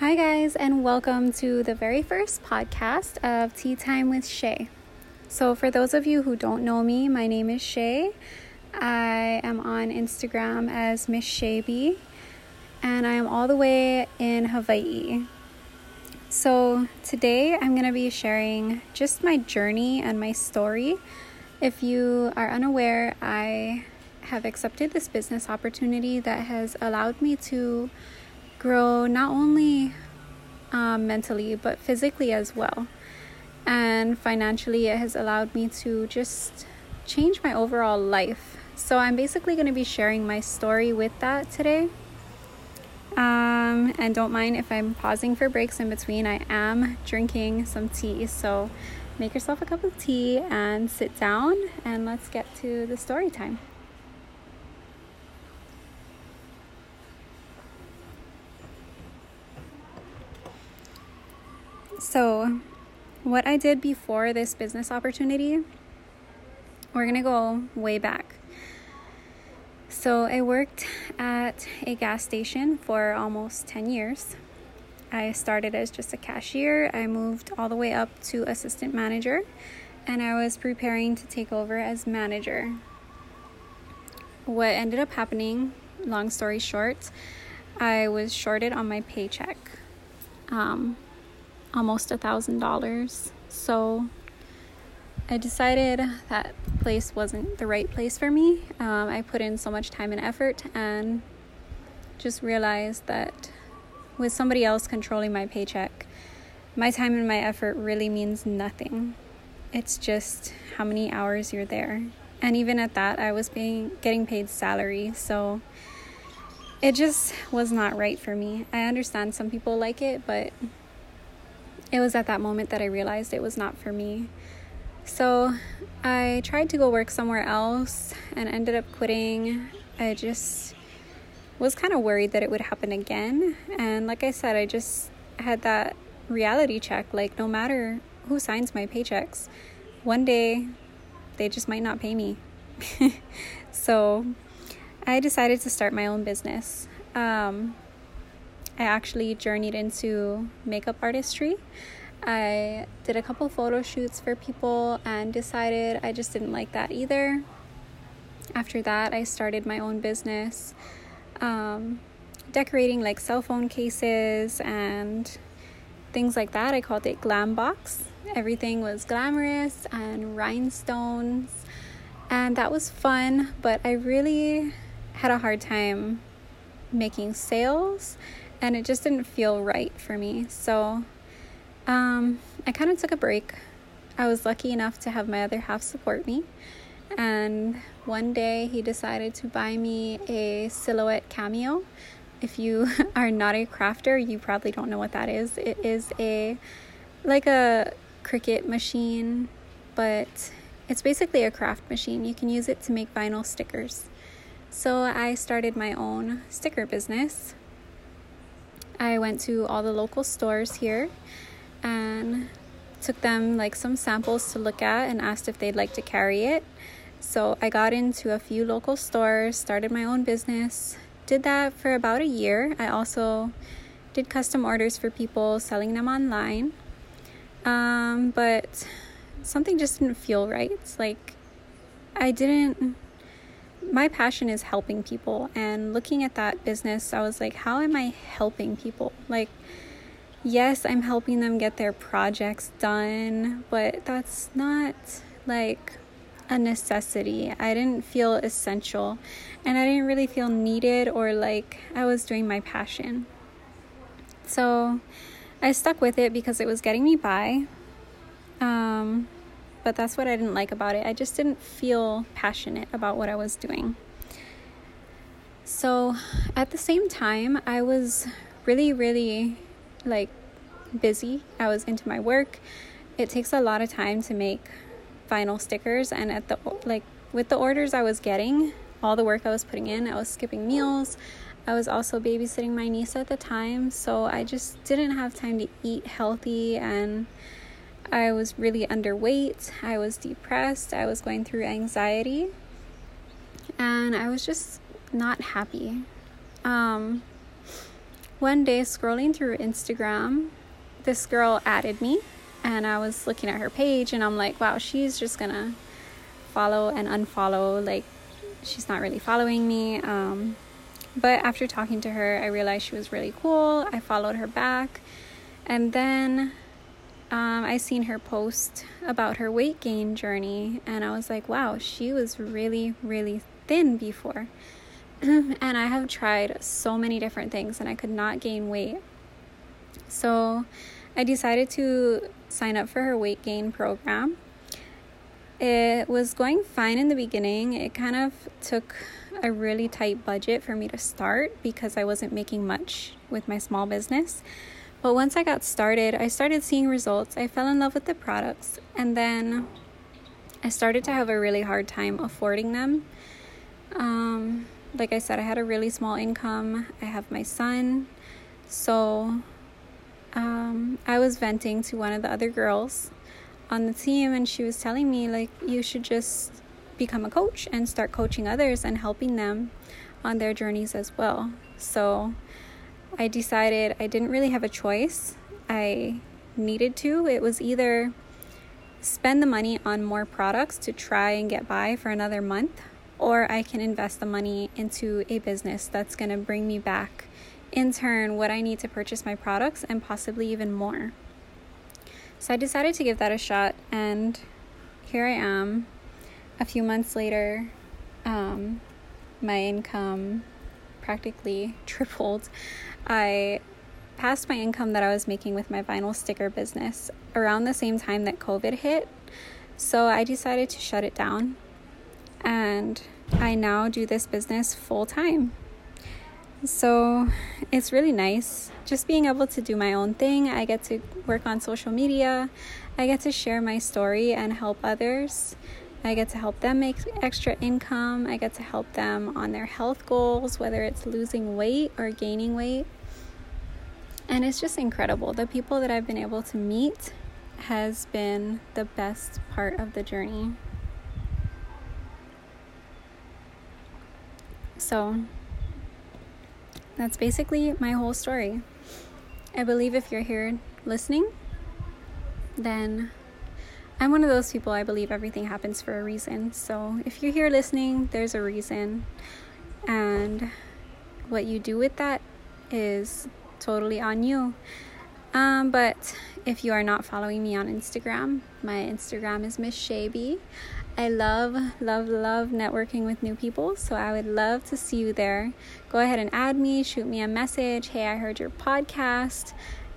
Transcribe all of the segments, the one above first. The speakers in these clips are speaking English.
Hi, guys, and welcome to the very first podcast of Tea Time with Shay. So, for those of you who don't know me, my name is Shay. I am on Instagram as Miss Shayby, and I am all the way in Hawaii. So, today I'm going to be sharing just my journey and my story. If you are unaware, I have accepted this business opportunity that has allowed me to grow not only um, mentally but physically as well. And financially, it has allowed me to just change my overall life. So, I'm basically going to be sharing my story with that today. Um, and don't mind if I'm pausing for breaks in between. I am drinking some tea. So, make yourself a cup of tea and sit down, and let's get to the story time. So, what I did before this business opportunity, we're gonna go way back. So, I worked at a gas station for almost 10 years. I started as just a cashier, I moved all the way up to assistant manager, and I was preparing to take over as manager. What ended up happening, long story short, I was shorted on my paycheck. Um, almost a thousand dollars. So I decided that place wasn't the right place for me. Um, I put in so much time and effort and just realized that with somebody else controlling my paycheck, my time and my effort really means nothing. It's just how many hours you're there. And even at that, I was being getting paid salary, so it just was not right for me. I understand some people like it, but it was at that moment that I realized it was not for me. So I tried to go work somewhere else and ended up quitting. I just was kind of worried that it would happen again. And like I said, I just had that reality check like, no matter who signs my paychecks, one day they just might not pay me. so I decided to start my own business. Um, I actually journeyed into makeup artistry. I did a couple photo shoots for people and decided I just didn't like that either. After that, I started my own business, um, decorating like cell phone cases and things like that. I called it Glam Box. Everything was glamorous and rhinestones, and that was fun, but I really had a hard time making sales and it just didn't feel right for me. So um, I kind of took a break. I was lucky enough to have my other half support me. And one day he decided to buy me a silhouette cameo. If you are not a crafter, you probably don't know what that is. It is a like a Cricut machine, but it's basically a craft machine. You can use it to make vinyl stickers. So I started my own sticker business I went to all the local stores here and took them like some samples to look at and asked if they'd like to carry it. So I got into a few local stores, started my own business, did that for about a year. I also did custom orders for people, selling them online. Um, but something just didn't feel right. Like I didn't my passion is helping people and looking at that business i was like how am i helping people? Like yes i'm helping them get their projects done but that's not like a necessity. I didn't feel essential and i didn't really feel needed or like i was doing my passion. So i stuck with it because it was getting me by. Um but that's what I didn't like about it. I just didn't feel passionate about what I was doing. So, at the same time, I was really, really like busy. I was into my work. It takes a lot of time to make vinyl stickers, and at the like with the orders I was getting, all the work I was putting in, I was skipping meals. I was also babysitting my niece at the time, so I just didn't have time to eat healthy and I was really underweight, I was depressed, I was going through anxiety, and I was just not happy. Um, one day scrolling through Instagram, this girl added me and I was looking at her page and I'm like, wow, she's just gonna follow and unfollow. Like, she's not really following me. Um, but after talking to her, I realized she was really cool. I followed her back. And then um, I seen her post about her weight gain journey, and I was like, wow, she was really, really thin before. and I have tried so many different things, and I could not gain weight. So I decided to sign up for her weight gain program. It was going fine in the beginning. It kind of took a really tight budget for me to start because I wasn't making much with my small business. But once I got started, I started seeing results. I fell in love with the products, and then I started to have a really hard time affording them. Um, like I said, I had a really small income. I have my son. So um, I was venting to one of the other girls on the team, and she was telling me, like, you should just become a coach and start coaching others and helping them on their journeys as well. So I decided I didn't really have a choice. I needed to. It was either spend the money on more products to try and get by for another month, or I can invest the money into a business that's going to bring me back in turn what I need to purchase my products and possibly even more. So I decided to give that a shot, and here I am a few months later, um, my income practically tripled. I passed my income that I was making with my vinyl sticker business around the same time that COVID hit. So I decided to shut it down. And I now do this business full time. So it's really nice just being able to do my own thing. I get to work on social media, I get to share my story and help others. I get to help them make extra income. I get to help them on their health goals, whether it's losing weight or gaining weight. And it's just incredible. The people that I've been able to meet has been the best part of the journey. So, that's basically my whole story. I believe if you're here listening, then I'm one of those people, I believe everything happens for a reason. So if you're here listening, there's a reason. And what you do with that is totally on you. Um, but if you are not following me on Instagram, my Instagram is Miss Shaby. I love, love, love networking with new people, so I would love to see you there. Go ahead and add me, shoot me a message. Hey, I heard your podcast.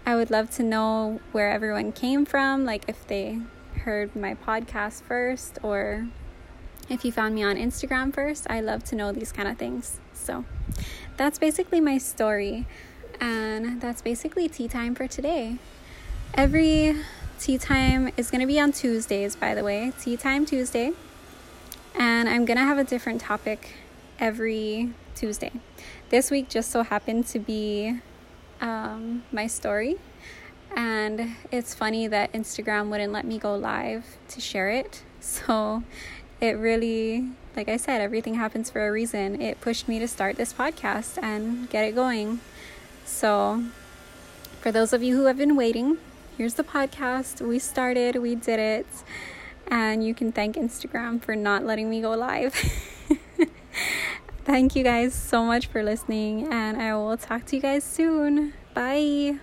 I would love to know where everyone came from, like if they heard my podcast first or if you found me on Instagram first. I love to know these kind of things. So that's basically my story. And that's basically tea time for today. Every tea time is going to be on Tuesdays, by the way. Tea time Tuesday. And I'm going to have a different topic every Tuesday. This week just so happened to be um, my story and it's funny that Instagram wouldn't let me go live to share it. So it really, like I said, everything happens for a reason. It pushed me to start this podcast and get it going. So, for those of you who have been waiting, here's the podcast. We started, we did it, and you can thank Instagram for not letting me go live. Thank you guys so much for listening, and I will talk to you guys soon. Bye.